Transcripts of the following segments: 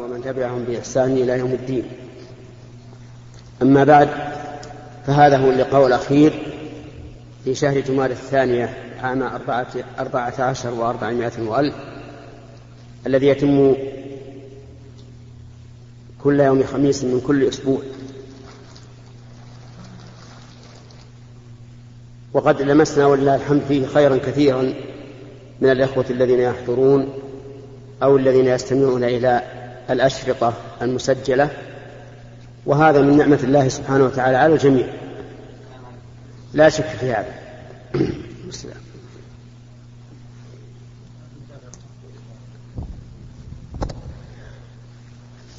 ومن تبعهم بإحسان إلى يوم الدين. أما بعد فهذا هو اللقاء الأخير في شهر جمال الثانية عام أربعة, أربعة عشر وأربعمائة وألف الذي يتم كل يوم خميس من كل أسبوع. وقد لمسنا ولله الحمد فيه خيرا كثيرا من الإخوة الذين يحضرون أو الذين يستمعون إلى الأشرطة المسجلة وهذا من نعمة الله سبحانه وتعالى على الجميع. لا شك في هذا.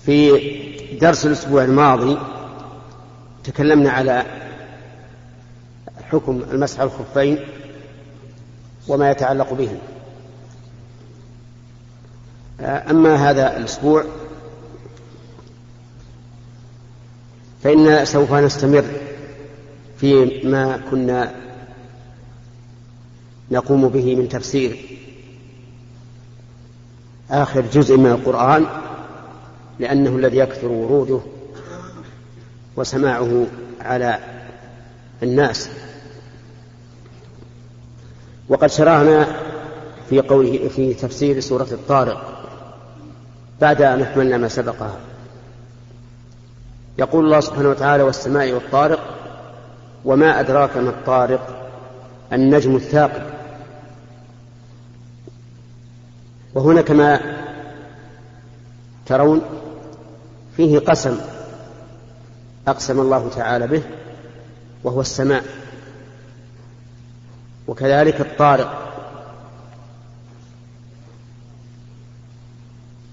في درس الأسبوع الماضي تكلمنا على حكم المسح الخفين وما يتعلق به أما هذا الأسبوع فإن سوف نستمر فيما كنا نقوم به من تفسير آخر جزء من القرآن لأنه الذي يكثر وروده وسماعه على الناس. وقد شرعنا في قوله في تفسير سورة الطارق. بعد أن أكملنا ما سبقها. يقول الله سبحانه وتعالى والسماء والطارق وما أدراك ما الطارق النجم الثاقب. وهنا كما ترون فيه قسم أقسم الله تعالى به وهو السماء وكذلك الطارق.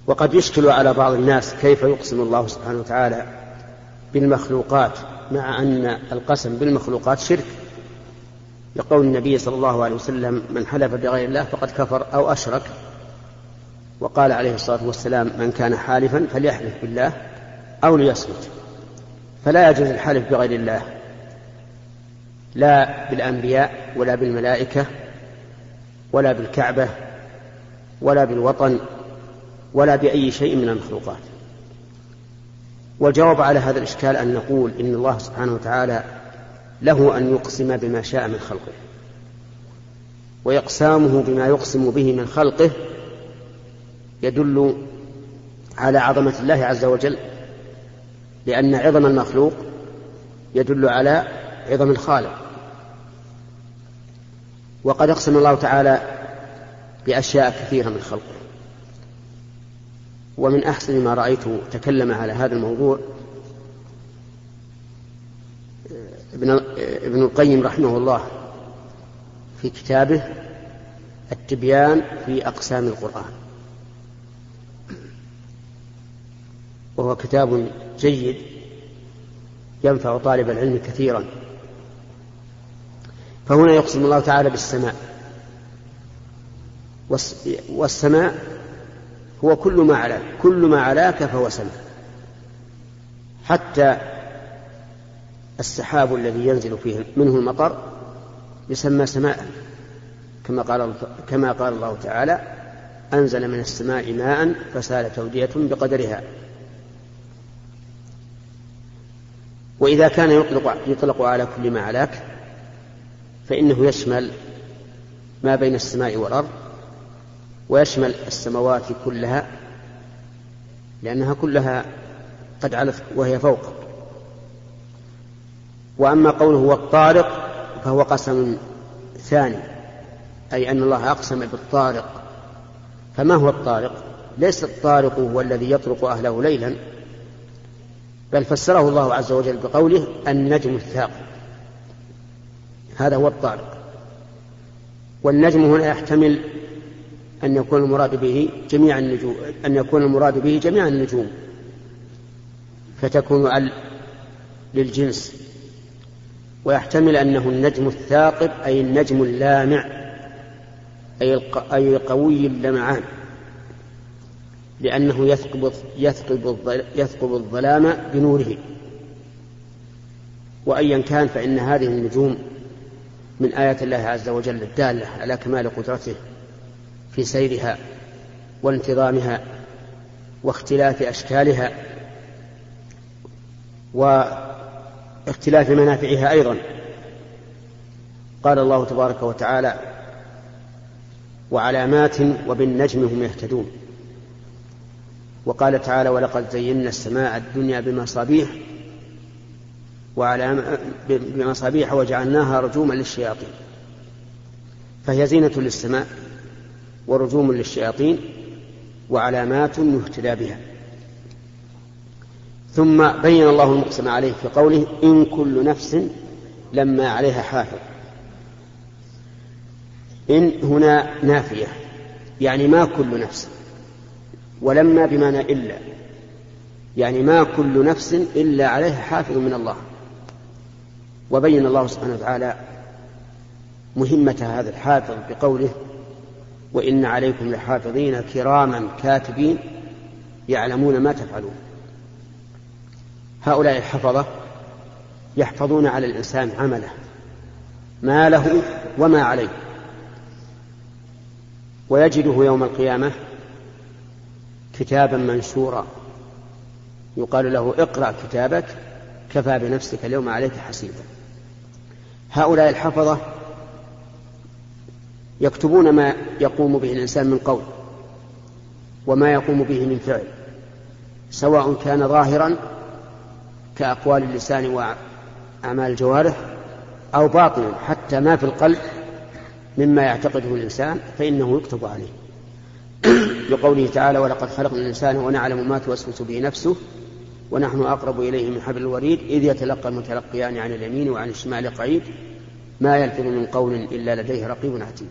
وقد يشكل على بعض الناس كيف يقسم الله سبحانه وتعالى بالمخلوقات مع أن القسم بالمخلوقات شرك. لقول النبي صلى الله عليه وسلم من حلف بغير الله فقد كفر أو أشرك. وقال عليه الصلاة والسلام من كان حالفا فليحلف بالله أو ليصمت. فلا يجوز الحلف بغير الله لا بالأنبياء ولا بالملائكة ولا بالكعبة ولا بالوطن ولا بأي شيء من المخلوقات. والجواب على هذا الإشكال أن نقول إن الله سبحانه وتعالى له أن يقسم بما شاء من خلقه وإقسامه بما يقسم به من خلقه يدل على عظمة الله عز وجل لأن عظم المخلوق يدل على عظم الخالق. وقد أقسم الله تعالى بأشياء كثيرة من خلقه. ومن أحسن ما رأيت تكلم على هذا الموضوع ابن ابن القيم رحمه الله في كتابه التبيان في أقسام القرآن. وهو كتاب جيد ينفع طالب العلم كثيرا. فهنا يقسم الله تعالى بالسماء. والسماء هو كل ما علاك كل ما علاك فهو سماء حتى السحاب الذي ينزل فيه منه المطر يسمى سماء. كما قال كما قال الله تعالى أنزل من السماء ماء فسالت أودية بقدرها. وإذا كان يطلق يطلق على كل ما علاك فإنه يشمل ما بين السماء والأرض ويشمل السماوات كلها لأنها كلها قد علت وهي فوق. وأما قوله والطارق فهو قسم ثاني أي أن الله أقسم بالطارق. فما هو الطارق؟ ليس الطارق هو الذي يطرق أهله ليلا بل فسره الله عز وجل بقوله النجم الثاقب. هذا هو الطارق. والنجم هنا يحتمل أن يكون المراد به جميع النجوم أن يكون المراد به جميع النجوم. فتكون ال للجنس. ويحتمل أنه النجم الثاقب أي النجم اللامع أي أي القوي اللمعان. لأنه يثقب يثقب يثقب الظلام بنوره. وأيا كان فإن هذه النجوم من آيات الله عز وجل الدالة على كمال قدرته. في سيرها وانتظامها واختلاف أشكالها واختلاف منافعها أيضا. قال الله تبارك وتعالى وعلامات وبالنجم هم يهتدون وقال تعالى ولقد زينا السماء الدنيا بمصابيح وعلى بمصابيح وجعلناها رجوما للشياطين فهي زينة للسماء. ورجوم للشياطين وعلامات يهتدى بها. ثم بين الله المقسم عليه في قوله إن كل نفس لما عليها حافظ. إن هنا نافية يعني ما كل نفس ولما بمعنى إلا يعني ما كل نفس إلا عليها حافظ من الله. وبين الله سبحانه وتعالى مهمة هذا الحافظ بقوله وإن عليكم لحافظين كراما كاتبين يعلمون ما تفعلون. هؤلاء الحفظة يحفظون على الإنسان عمله ما له وما عليه. ويجده يوم القيامة كتابا منشورا يقال له اقرأ كتابك كفى بنفسك اليوم عليك حسيبا. هؤلاء الحفظة يكتبون ما يقوم به الإنسان من قول وما يقوم به من فعل سواء كان ظاهرا كأقوال اللسان وأعمال الجوارح أو باطنا حتى ما في القلب مما يعتقده الإنسان فإنه يكتب عليه. لقوله تعالى ولقد خلقنا الإنسان ونعلم ما توسوس به نفسه ونحن أقرب إليه من حبل الوريد إذ يتلقى المتلقيان عن اليمين وعن الشمال قعيد ما يلفظ من قول إلا لديه رقيب عتيد.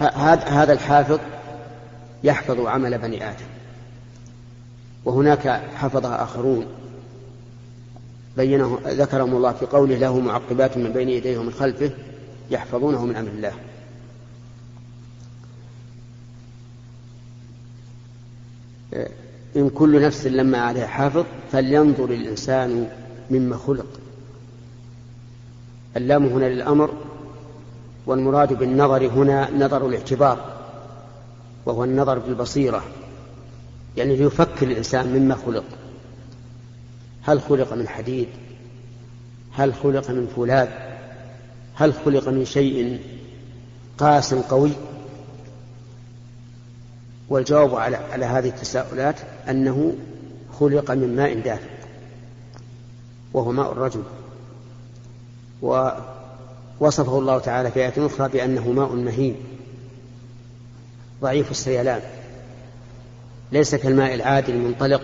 هذا الحافظ يحفظ عمل بني آدم. وهناك حفظه آخرون. بينه ذكرهم الله في قوله له معقبات من بين يديه ومن خلفه يحفظونه من أمر الله. إن كل نفس لما عليها حافظ فلينظر الإنسان مما خلق. اللام هنا للأمر والمراد بالنظر هنا نظر الاعتبار وهو النظر بالبصيرة يعني ليفكر الإنسان مما خلق. هل خلق من حديد؟ هل خلق من فولاذ؟ هل خلق من شيء قاس قوي؟ والجواب على على هذه التساؤلات أنه خلق من ماء دافئ وهو ماء الرجل. ووصفه الله تعالى في آية أخرى بأنه ماء مهين ضعيف السيلان ليس كالماء العادي المنطلق.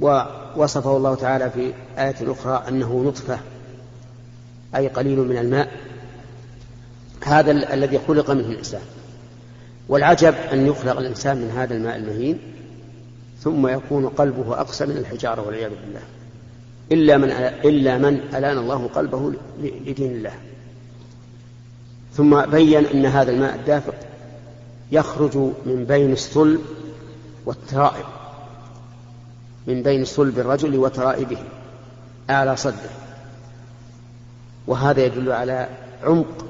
ووصفه الله تعالى في آية أخرى أنه نطفة أي قليل من الماء. هذا الذي خلق منه الإنسان. والعجب أن يخلق الإنسان من هذا الماء المهين ثم يكون قلبه أقسى من الحجارة والعياذ بالله. إلا من إلا من ألان الله قلبه لدين الله. ثم بين أن هذا الماء الدافق يخرج من بين الصلب والترائب من بين صلب الرجل وترائبه أعلى صده. وهذا يدل على عمق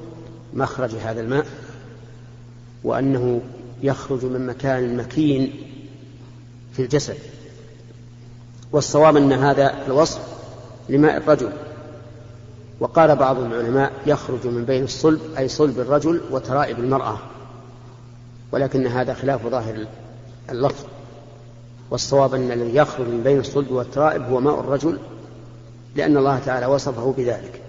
مخرج هذا الماء وأنه يخرج من مكان مكين في الجسد. والصواب أن هذا الوصف لماء الرجل. وقال بعض العلماء يخرج من بين الصلب أي صلب الرجل وترائب المرأة. ولكن هذا خلاف ظاهر اللفظ. والصواب أن الذي يخرج من بين الصلب والترائب هو ماء الرجل لأن الله تعالى وصفه بذلك.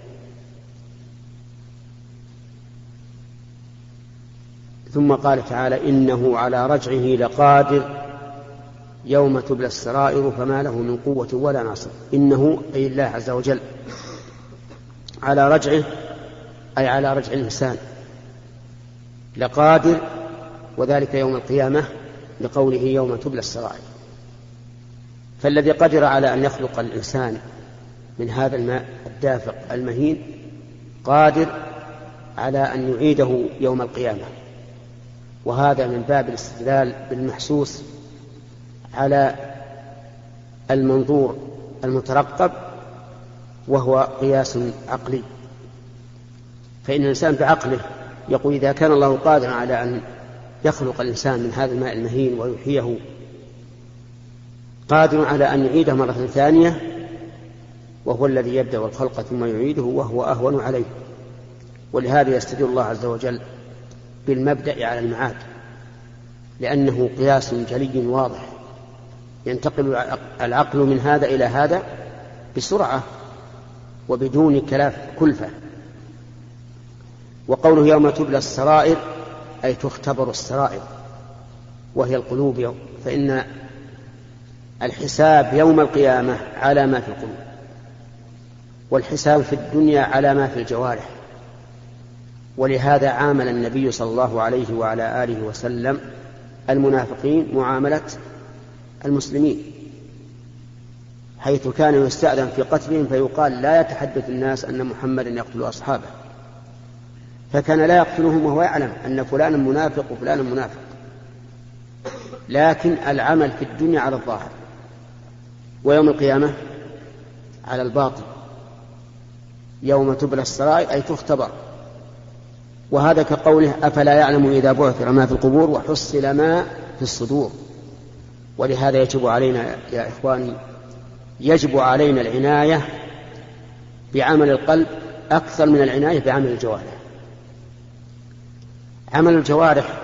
ثم قال تعالى إنه على رجعه لقادر يوم تبلى السرائر فما له من قوة ولا ناصر. إنه أي الله عز وجل على رجعه أي على رجع الإنسان. لقادر وذلك يوم القيامة لقوله يوم تبلى السرائر. فالذي قدر على أن يخلق الإنسان من هذا الماء الدافق المهين قادر على أن يعيده يوم القيامة. وهذا من باب الاستدلال بالمحسوس على المنظور المترقب وهو قياس عقلي. فإن الإنسان بعقله يقول إذا كان الله قادرا على أن يخلق الإنسان من هذا الماء المهين ويحييه قادر على أن يعيده مرة ثانية وهو الذي يبدأ الخلق ثم يعيده وهو أهون عليه. ولهذا يستدل الله عز وجل بالمبدأ على المعاد لأنه قياس جلي واضح. ينتقل العقل من هذا إلى هذا بسرعة وبدون كلاف كلفة. وقوله يوم تبلى السرائر أي تختبر السرائر وهي القلوب يوم فإن الحساب يوم القيامة على ما في القلوب والحساب في الدنيا على ما في الجوارح. ولهذا عامل النبي صلى الله عليه وعلى آله وسلم المنافقين معاملة المسلمين حيث كان يستأذن في قتلهم فيقال لا يتحدث الناس أن محمدا يقتل أصحابه. فكان لا يقتلهم وهو يعلم أن فلانا منافق وفلانا منافق. لكن العمل في الدنيا على الظاهر ويوم القيامة على الباطن يوم تبلى السرائر أي تختبر. وهذا كقوله أفلا يعلم إذا بعثر ما في القبور وحصل ما في الصدور. ولهذا يجب علينا يا إخواني يجب علينا العناية بعمل القلب أكثر من العناية بعمل الجوارح. عمل الجوارح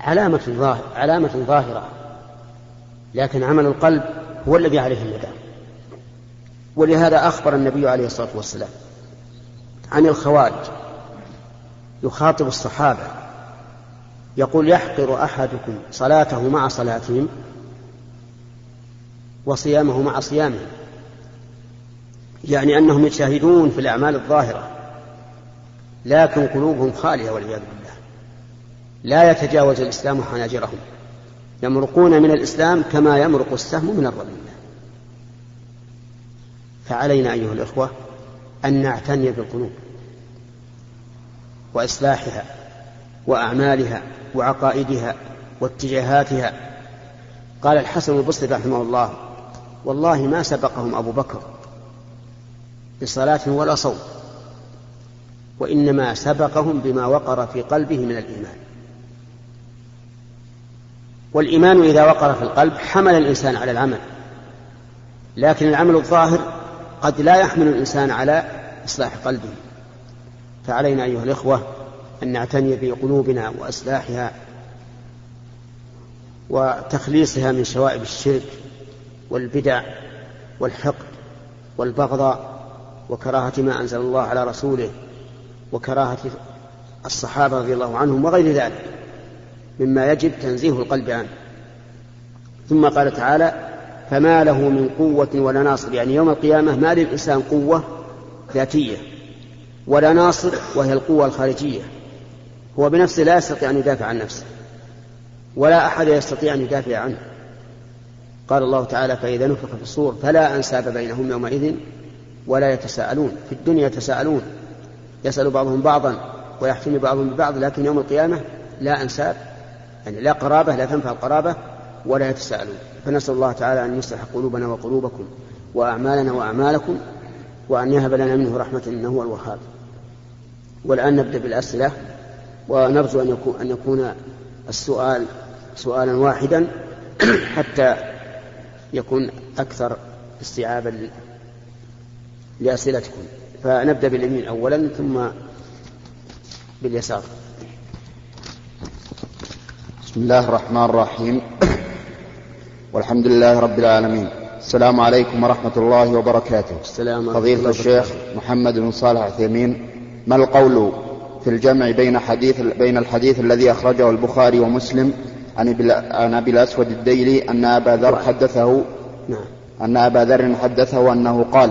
علامة ظاهرة علامة ظاهرة لكن عمل القلب هو الذي عليه المدام ولهذا أخبر النبي عليه الصلاة والسلام عن الخوارج يخاطب الصحابة. يقول يحقر أحدكم صلاته مع صلاتهم وصيامه مع صيامهم يعني أنهم يجتهدون في الأعمال الظاهرة لكن قلوبهم خالية والعياذ بالله. لا يتجاوز الإسلام حناجرهم يمرقون من الإسلام كما يمرق السهم من الرمية فعلينا أيها الإخوة أن نعتني بالقلوب وإصلاحها وأعمالها وعقائدها واتجاهاتها. قال الحسن البصري رحمه الله والله ما سبقهم أبو بكر بصلاة ولا صوم وإنما سبقهم بما وقر في قلبه من الإيمان. والإيمان إذا وقر في القلب حمل الإنسان على العمل لكن العمل الظاهر قد لا يحمل الإنسان على إصلاح قلبه. فعلينا أيها الإخوة أن نعتني بقلوبنا وإصلاحها وتخليصها من شوائب الشرك والبدع والحقد والبغضاء وكراهة ما أنزل الله على رسوله وكراهة الصحابة رضي الله عنهم وغير ذلك مما يجب تنزيه القلب عنه. ثم قال تعالى فما له من قوة ولا ناصر يعني يوم القيامة ما للإنسان قوة ذاتية ولا ناصر وهي القوة الخارجية. هو بنفسه لا يستطيع أن يدافع عن نفسه ولا أحد يستطيع أن يدافع عنه. قال الله تعالى فإذا نفخ في الصور فلا أنساب بينهم يومئذ ولا يتساءلون في الدنيا يتساءلون يسأل بعضهم بعضا ويحتمي بعضهم ببعض لكن يوم القيامة لا أنساب يعني لا قرابة لا تنفع القرابة ولا يتساءلون. فنسأل الله تعالى أن يصلح قلوبنا وقلوبكم وأعمالنا وأعمالكم وأن يهب لنا منه رحمة إنه هو الوهاب. والآن نبدأ بالأسئلة. ونرجو أن يكون, أن يكون السؤال سؤالا واحدا حتى يكون أكثر استيعابا لأسئلتكم. فنبدأ باليمين أولا ثم باليسار. بسم الله الرحمن الرحيم. والحمد لله رب العالمين. السلام عليكم ورحمة الله وبركاته. السلام فضيلة الشيخ محمد بن صالح عثيمين ما القول في الجمع بين حديث بين الحديث الذي أخرجه البخاري ومسلم عن أبي الأسود الديلي أن أبا ذر حدثه نعم. أن أبا ذر حدثه أنه قال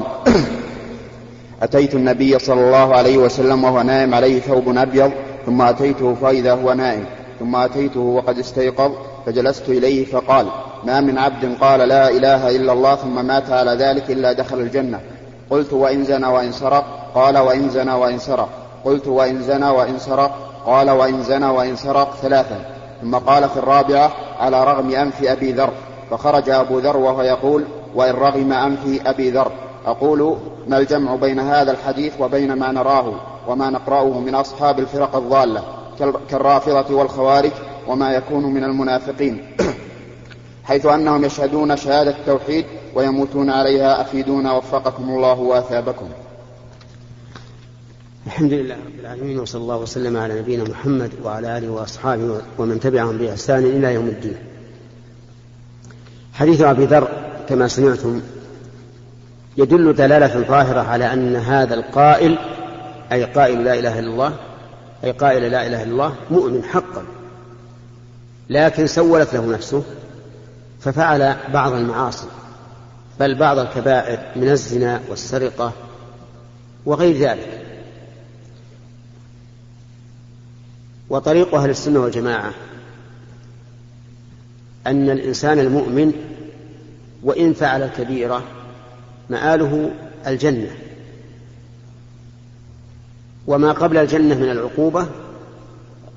أتيت النبي صلى الله عليه وسلم وهو نائم عليه ثوب أبيض ثم أتيته فإذا هو نائم ثم أتيته وقد استيقظ فجلست إليه فقال ما من عبد قال لا إله إلا الله ثم مات على ذلك إلا دخل الجنة. قلت وإن زنى وإن سرق؟ قال وإن زنى وإن سرق. قلت وإن زنى وإن سرق قال وإن زنى وإن سرق ثلاثا. ثم قال في الرابعة على رغم أنف أبي ذر. فخرج أبو ذر وهو يقول وإن رغم أنف أبي ذر. أقول ما الجمع بين هذا الحديث وبين ما نراه وما نقرأه من أصحاب الفرق الضالة كالرافضة والخوارج وما يكون من المنافقين. حيث أنهم يشهدون شهادة التوحيد ويموتون عليها أفيدونا وفقكم الله وأثابكم. الحمد لله رب العالمين وصلى الله وسلم على نبينا محمد وعلى آله وأصحابه ومن تبعهم بإحسان إلى يوم الدين. حديث أبي ذر كما سمعتم يدل دلالة ظاهره على أن هذا القائل أي قائل لا إله إلا الله أي قائل لا إله إلا الله مؤمن حقا لكن سولت له نفسه ففعل بعض المعاصي بل بعض الكبائر من الزنا والسرقة وغير ذلك وطريق أهل السنة والجماعة أن الإنسان المؤمن وإن فعل الكبيرة مآله الجنة وما قبل الجنة من العقوبة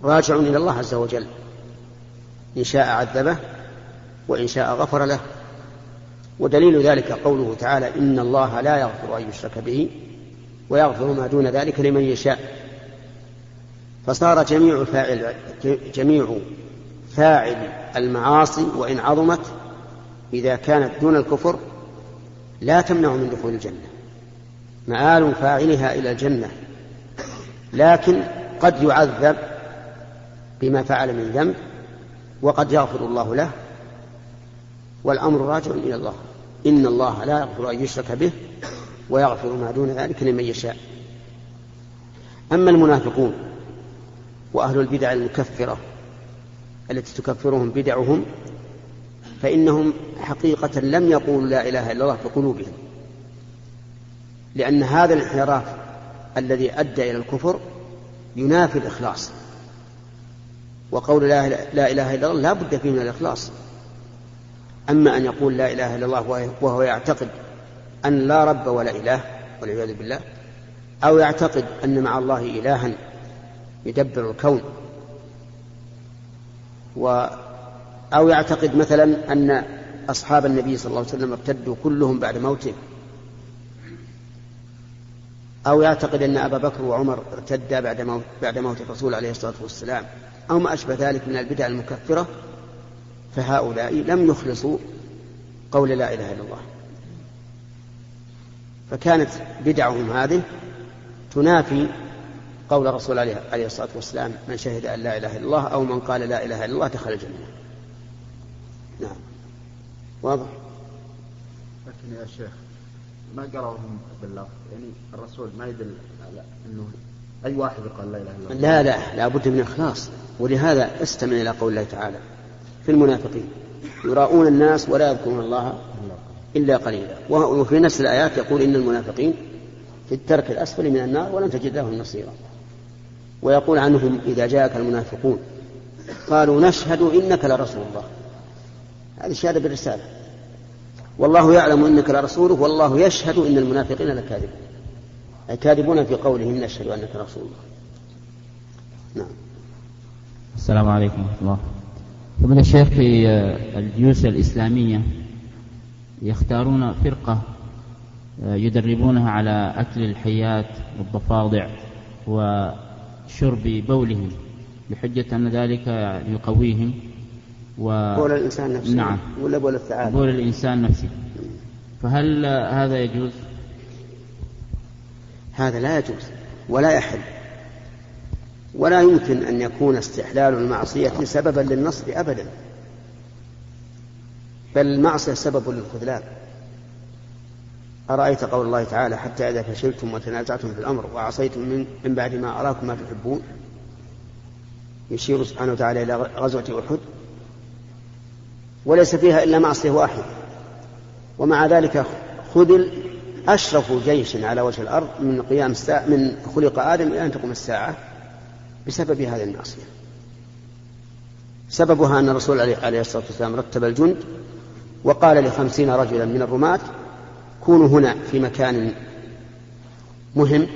راجع إلى الله عز وجل إن شاء عذبه وإن شاء غفر له. ودليل ذلك قوله تعالى إن الله لا يغفر أن يشرك به ويغفر ما دون ذلك لمن يشاء. فصار جميع فاعل جميع فاعل المعاصي وإن عظمت إذا كانت دون الكفر لا تمنع من دخول الجنة. مآل فاعلها إلى الجنة. لكن قد يعذب بما فعل من ذنب وقد يغفر الله له والأمر راجع إلى الله. إن الله لا يغفر أن يشرك به ويغفر ما دون ذلك لمن يشاء. أما المنافقون وأهل البدع المكفرة التي تكفرهم بدعهم فإنهم حقيقة لم يقولوا لا إله إلا الله بقلوبهم. لأن هذا الانحراف الذي أدى إلى الكفر ينافي الإخلاص. وقول لا, لا إله إلا الله لا بد فيه من الإخلاص. أما أن يقول لا إله إلا الله وهو يعتقد أن لا رب ولا إله والعياذ بالله أو يعتقد أن مع الله إلها يدبر الكون. و أو يعتقد مثلا أن أصحاب النبي صلى الله عليه وسلم ارتدوا كلهم بعد موته. أو يعتقد أن أبا بكر وعمر ارتدا بعد موت, بعد موت الرسول عليه الصلاة والسلام. أو ما أشبه ذلك من البدع المكفرة. فهؤلاء لم يخلصوا قول لا إله إلا الله. فكانت بدعهم هذه تنافي قول الرسول عليه, عليه الصلاة والسلام من شهد أن لا إله إلا الله أو من قال لا إله إلا الله دخل الجنة. نعم. واضح؟ لكن يا شيخ ما قرأهم بالله يعني الرسول ما يدل على أنه أي واحد قال لا إله إلا الله. لا لا لا بد من إخلاص. ولهذا استمع إلى قول الله تعالى في المنافقين. يراؤون الناس ولا يذكرون الله إلا قليلا. وفي نفس الآيات يقول إن المنافقين في الترك الأسفل من النار ولن تجد لهم نصيرا. ويقول عنهم إذا جاءك المنافقون قالوا نشهد إنك لرسول الله. هذه شهادة بالرسالة. والله يعلم إنك لرسوله والله يشهد إن المنافقين لكاذبون. أي كاذبون في قولهم نشهد أنك رسول الله. نعم. السلام عليكم ورحمة الله. فضل الشيخ في الجيوش الإسلامية يختارون فرقة يدربونها على أكل الحيات والضفادع و شرب بولهم بحجة أن ذلك يقويهم و... بول الإنسان نفسه نعم. ولا بول الثعالب؟ بول الإنسان نفسه. فهل هذا يجوز؟ هذا لا يجوز ولا يحل ولا يمكن أن يكون استحلال المعصية سببا للنصب أبدا بل المعصية سبب للخذلان. أرأيت قول الله تعالى حتى إذا فشلتم وتنازعتم في الأمر وعصيتم من, من بعد ما أراكم ما تحبون؟ يشير سبحانه وتعالى إلى غزوة أحد. وليس فيها إلا معصية واحدة. ومع ذلك خذل أشرف جيش على وجه الأرض من قيام الساعة من خلق آدم إلى أن تقوم الساعة بسبب هذه المعصية. سببها أن الرسول عليه الصلاة والسلام رتب الجند وقال لخمسين رجلا من الرماة كونوا هنا في مكان مهم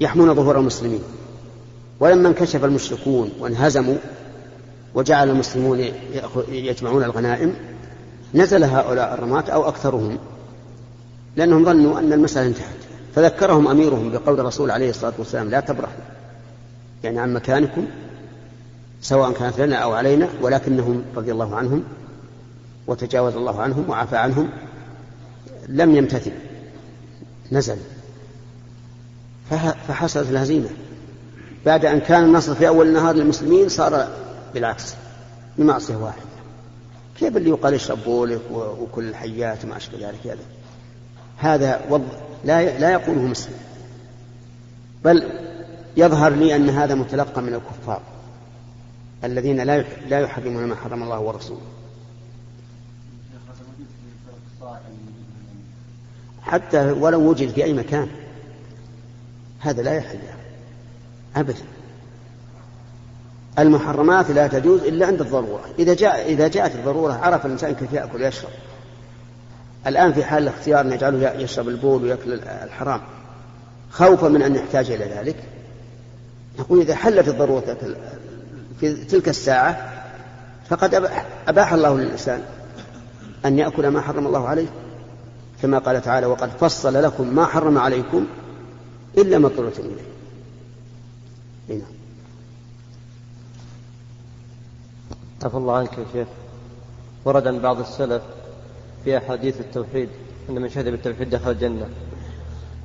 يحمون ظهور المسلمين. ولما انكشف المشركون وانهزموا وجعل المسلمون يجمعون الغنائم نزل هؤلاء الرماة أو أكثرهم لأنهم ظنوا أن المسألة انتهت. فذكرهم أميرهم بقول الرسول عليه الصلاة والسلام لا تبرحوا يعني عن مكانكم سواء كانت لنا أو علينا ولكنهم رضي الله عنهم وتجاوز الله عنهم وعفى عنهم لم يمتثل نزل. فحصلت الهزيمة. بعد أن كان النصر في أول النهار للمسلمين صار بالعكس بمعصية واحدة. كيف اللي يقال اشرب بولك وكل الحيات وما أشبه ذلك؟ هذا هذا وض... لا لا يقوله مسلم. بل يظهر لي أن هذا متلقى من الكفار الذين لا لا يحرمون ما حرم الله ورسوله. حتى ولو وجد في أي مكان. هذا لا يحل أبدا. المحرمات لا تجوز إلا عند الضرورة. إذا جاء إذا جاءت الضرورة عرف الإنسان كيف يأكل ويشرب. الآن في حال الاختيار نجعله يشرب البول ويأكل الحرام. خوفا من أن يحتاج إلى ذلك. نقول إذا حلت الضرورة في تلك الساعة فقد أباح الله للإنسان أن يأكل ما حرم الله عليه. كما قال تعالى وقد فصل لكم ما حرم عليكم إلا ما اضطررتم إليه. هنا. عفى الله عنك يا شيخ. ورد عن بعض السلف في أحاديث التوحيد أن من شهد بالتوحيد دخل الجنة.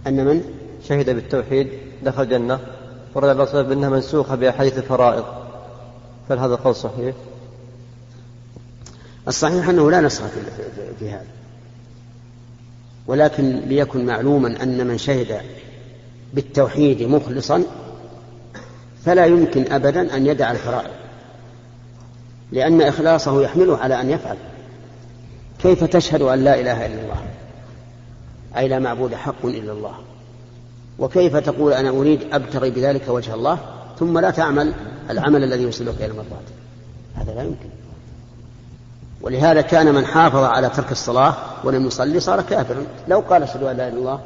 أن من؟ شهد بالتوحيد دخل الجنة. ورد عن بعض السلف بأنها منسوخة بأحاديث الفرائض. فهل هذا القول صحيح؟ الصحيح أنه لا نسخ في هذا. ولكن ليكن معلوما أن من شهد بالتوحيد مخلصا فلا يمكن أبدا أن يدع الفرائض لأن إخلاصه يحمله على أن يفعل. كيف تشهد أن لا إله إلا الله؟ أي لا معبود حق إلا الله. وكيف تقول أنا أريد أبتغي بذلك وجه الله ثم لا تعمل العمل الذي يوصلك إلى المرضات؟ هذا لا يمكن. ولهذا كان من حافظ على ترك الصلاة ولم يصلي صار كافرا لو قال أشهد أن لا إله إلا الله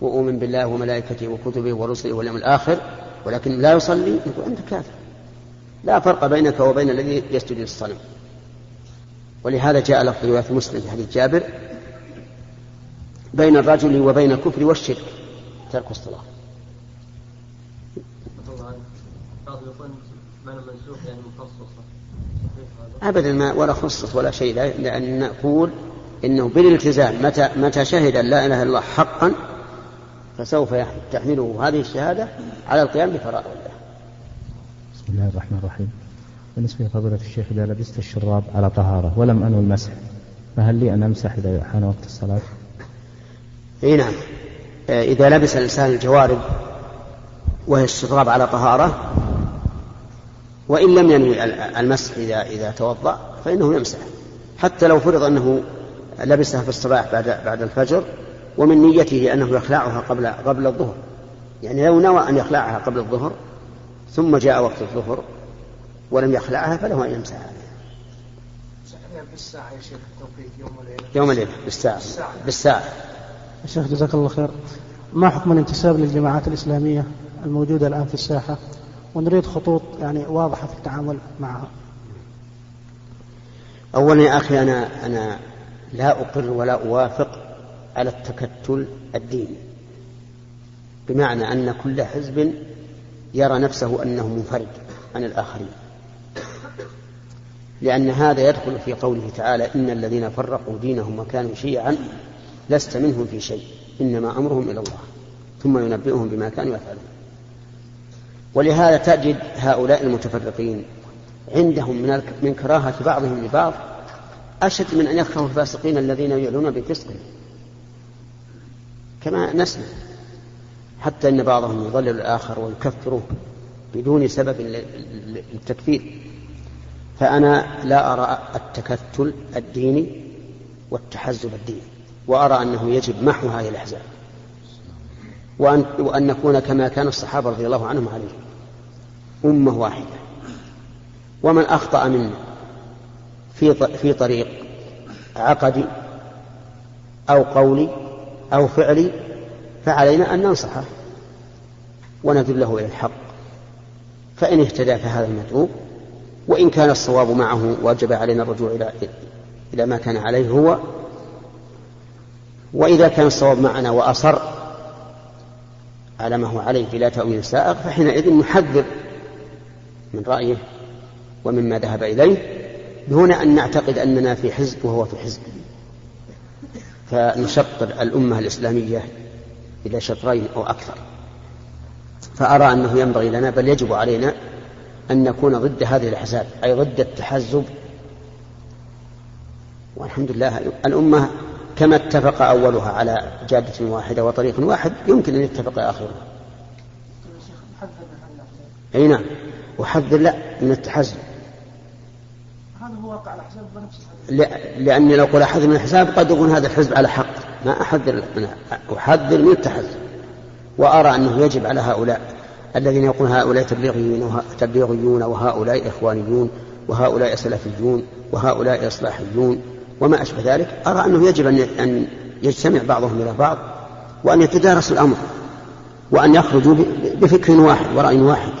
وأؤمن بالله وملائكته وكتبه ورسله واليوم الآخر ولكن لا يصلي يقول أنت كافر. لا فرق بينك وبين الذي يسجد للصنم ولهذا جاء لفظ رواية مسلم في حديث جابر بين الرجل وبين الكفر والشرك ترك الصلاة. أبدا ما ولا خصص ولا شيء لأن نقول إنه بالالتزام متى متى شهد لا إله إلا الله حقا فسوف تحمله هذه الشهادة على القيام بفرائض الله. بسم الله الرحمن الرحيم. بالنسبة لفضيلة الشيخ إذا لبست الشراب على طهارة ولم أنوي المسح فهل لي أن أمسح إذا حان وقت الصلاة؟ إي نعم إذا لبس الإنسان الجوارب وهي الشراب على طهارة وإن لم ينوي المسح إذا إذا توضأ فإنه يمسح. حتى لو فرض أنه لبسها في الصباح بعد بعد الفجر ومن نيته أنه يخلعها قبل قبل الظهر. يعني لو نوى أن يخلعها قبل الظهر ثم جاء وقت الظهر ولم يخلعها فله أن يمسح عليها. بالساعة يا شيخ التوقيت يوم وليلة. يوم الليلة بالساعة. بالساعة. شيخ جزاك الله خير. ما حكم الانتساب للجماعات الإسلامية الموجودة الآن في الساحة؟ ونريد خطوط يعني واضحة في التعامل معها. أولا يا أخي أنا أنا لا أقر ولا أوافق على التكتل الديني بمعنى أن كل حزب يرى نفسه أنه منفرد عن الآخرين. لأن هذا يدخل في قوله تعالى إن الذين فرقوا دينهم وكانوا شيعا لست منهم في شيء إنما أمرهم إلى الله ثم ينبئهم بما كانوا يفعلون. ولهذا تجد هؤلاء المتفرقين عندهم من من كراهة بعضهم لبعض أشد من أن يكرهوا الفاسقين الذين يعلون بفسقهم كما نسمع حتى أن بعضهم يضلل الآخر ويكفره بدون سبب للتكفير. فأنا لا أرى التكتل الديني والتحزب الديني وأرى أنه يجب محو هذه الأحزاب. وأن, وأن نكون كما كان الصحابة رضي الله عنهم عليه أمة واحدة. ومن أخطأ منا في في طريق عقدي أو قولي أو فعلي فعلينا أن ننصحه وندله إلى الحق. فإن اهتدى فهذا المتروك وإن كان الصواب معه وجب علينا الرجوع إلى إلى ما كان عليه هو. وإذا كان الصواب معنا وأصر على ما هو عليه بلا تأويل سائغ فحينئذ نحذر من رأيه ومما ذهب إليه دون أن نعتقد أننا في حزب وهو في حزب. فنشطر الأمة الإسلامية إلى شطرين أو أكثر. فأرى أنه ينبغي لنا بل يجب علينا أن نكون ضد هذه الأحزاب أي ضد التحزب. والحمد لله الأمة كما اتفق أولها على جادة واحدة وطريق واحد يمكن أن يتفق آخرها. أي نعم. وحذر لا من التحزب. هذا هو واقع الاحزاب بنفس لأني لو قل أحذر من الحزاب قد يكون هذا الحزب على حق. ما أحذر من أحذر من التحزب. وأرى أنه يجب على هؤلاء الذين يقولون هؤلاء تبليغيون تبليغيون وهؤلاء إخوانيون وهؤلاء سلفيون وهؤلاء إصلاحيون وما أشبه ذلك. أرى أنه يجب أن يجتمع بعضهم إلى بعض وأن يتدارسوا الأمر وأن يخرجوا بفكر واحد ورأي واحد.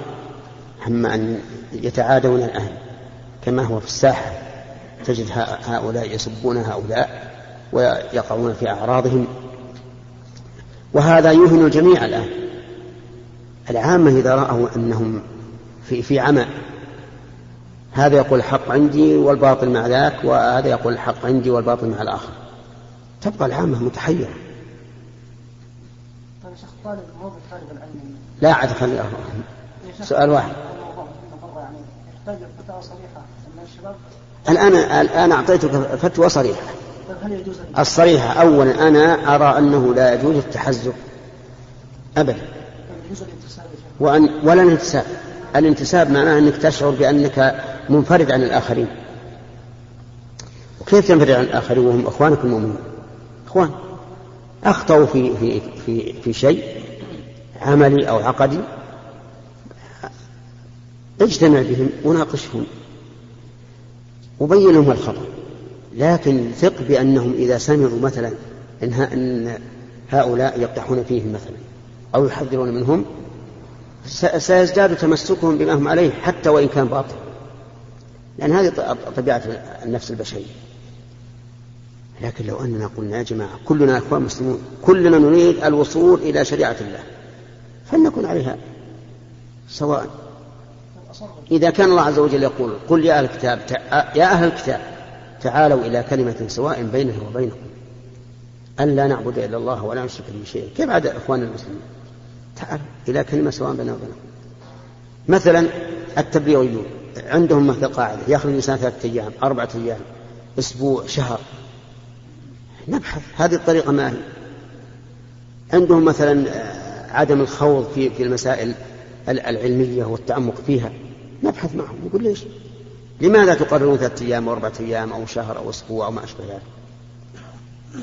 أما أن يتعادون الآن كما هو في الساحة. تجد هؤلاء يسبون هؤلاء ويقعون في أعراضهم. وهذا يهن الجميع الآن العامة إذا رأوا أنهم في في عمى هذا يقول الحق عندي والباطل مع ذاك وهذا يقول الحق عندي والباطل مع الآخر. تبقى العامة متحيرة. طيب لا عاد خلي سؤال واحد. صريحة. الشباب؟ الآن الآن أعطيتك فتوى صريحة. طيب هل يجوز الصريحة. أولا أنا أرى أنه لا يجوز التحزب. أبدا. شيخ. وأن ولا الانتساب. الانتساب معناه أنك تشعر بأنك منفرد عن الآخرين. وكيف تنفرد عن الآخرين وهم إخوانك المؤمنين؟ إخوان. أخطأوا في في في في شيء عملي أو عقدي. اجتمع بهم وناقشهم وبين لهم الخطأ لكن ثق بأنهم إذا سمعوا مثلا إن, إن هؤلاء يقدحون فيهم مثلا أو يحذرون منهم سيزداد تمسكهم بما هم عليه حتى وإن كان باطل. لأن هذه طبيعة النفس البشرية. لكن لو أننا قلنا يا جماعة كلنا أخوان مسلمون كلنا نريد الوصول إلى شريعة الله فلنكن عليها سواء إذا كان الله عز وجل يقول قل يا أهل الكتاب يا أهل الكتاب تعالوا إلى كلمة سواء بيننا وبينكم. أن لا نعبد إلا الله ولا نشرك به شيئا. كيف عاد إخواننا المسلمين؟ تعال إلى كلمة سواء بيننا وبينكم. مثلا التبليغيون عندهم مثل قاعدة يخرج الإنسان ثلاثة أيام أربعة أيام أسبوع شهر. نبحث. هذه الطريقة ما هي؟ عندهم مثلا عدم الخوض في في المسائل العلمية والتعمق فيها. نبحث معهم نقول ليش؟ لماذا تقررون ثلاثة أيام وأربعة أيام أو شهر أو أسبوع أو ما أشبه ذلك؟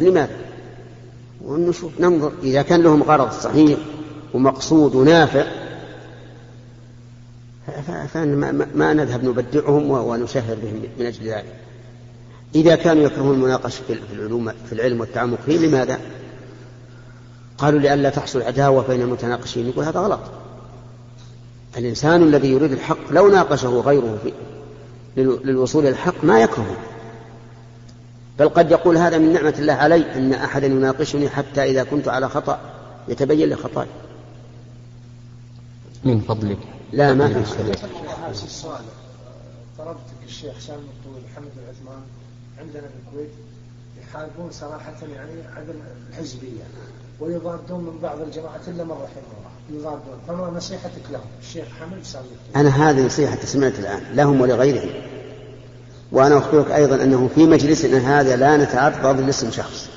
لماذا؟ ونشوف ننظر. إذا كان لهم غرض صحيح ومقصود ونافع فإن ما, ما نذهب نبدعهم ونشهر بهم من أجل ذلك. إذا كانوا يكرهون المناقشة في العلوم في العلم والتعمق فيه لماذا؟ قالوا لئلا تحصل عداوة بين المتناقشين. يقول هذا غلط. الإنسان الذي يريد الحق لو ناقشه غيره في للوصول إلى الحق ما يكرهه بل قد يقول هذا من نعمة الله علي أن أحدا يناقشني حتى إذا كنت على خطأ يتبين لي خطأي. من فضلك. لا ما في السؤال. طلبتك الشيخ سالم الطويل محمد العثمان عندنا في الكويت يحاربون صراحة يعني عدم الحزبية. ويضادون من بعض الجماعات إلا من رحمه الله. يضادون. فما نصيحتك لهم؟ الشيخ حمد سالم أنا هذه نصيحة سمعت الآن لهم ولغيرهم. وأنا أخبرك أيضا أنه في مجلسنا هذا لا نتعرض لاسم شخص.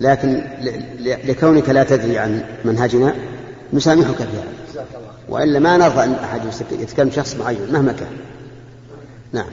لكن لكونك لا تدري عن منهجنا نسامحك في هذا وإلا ما نرضى أن أحد يتكلم شخص معين مهما كان. نعم.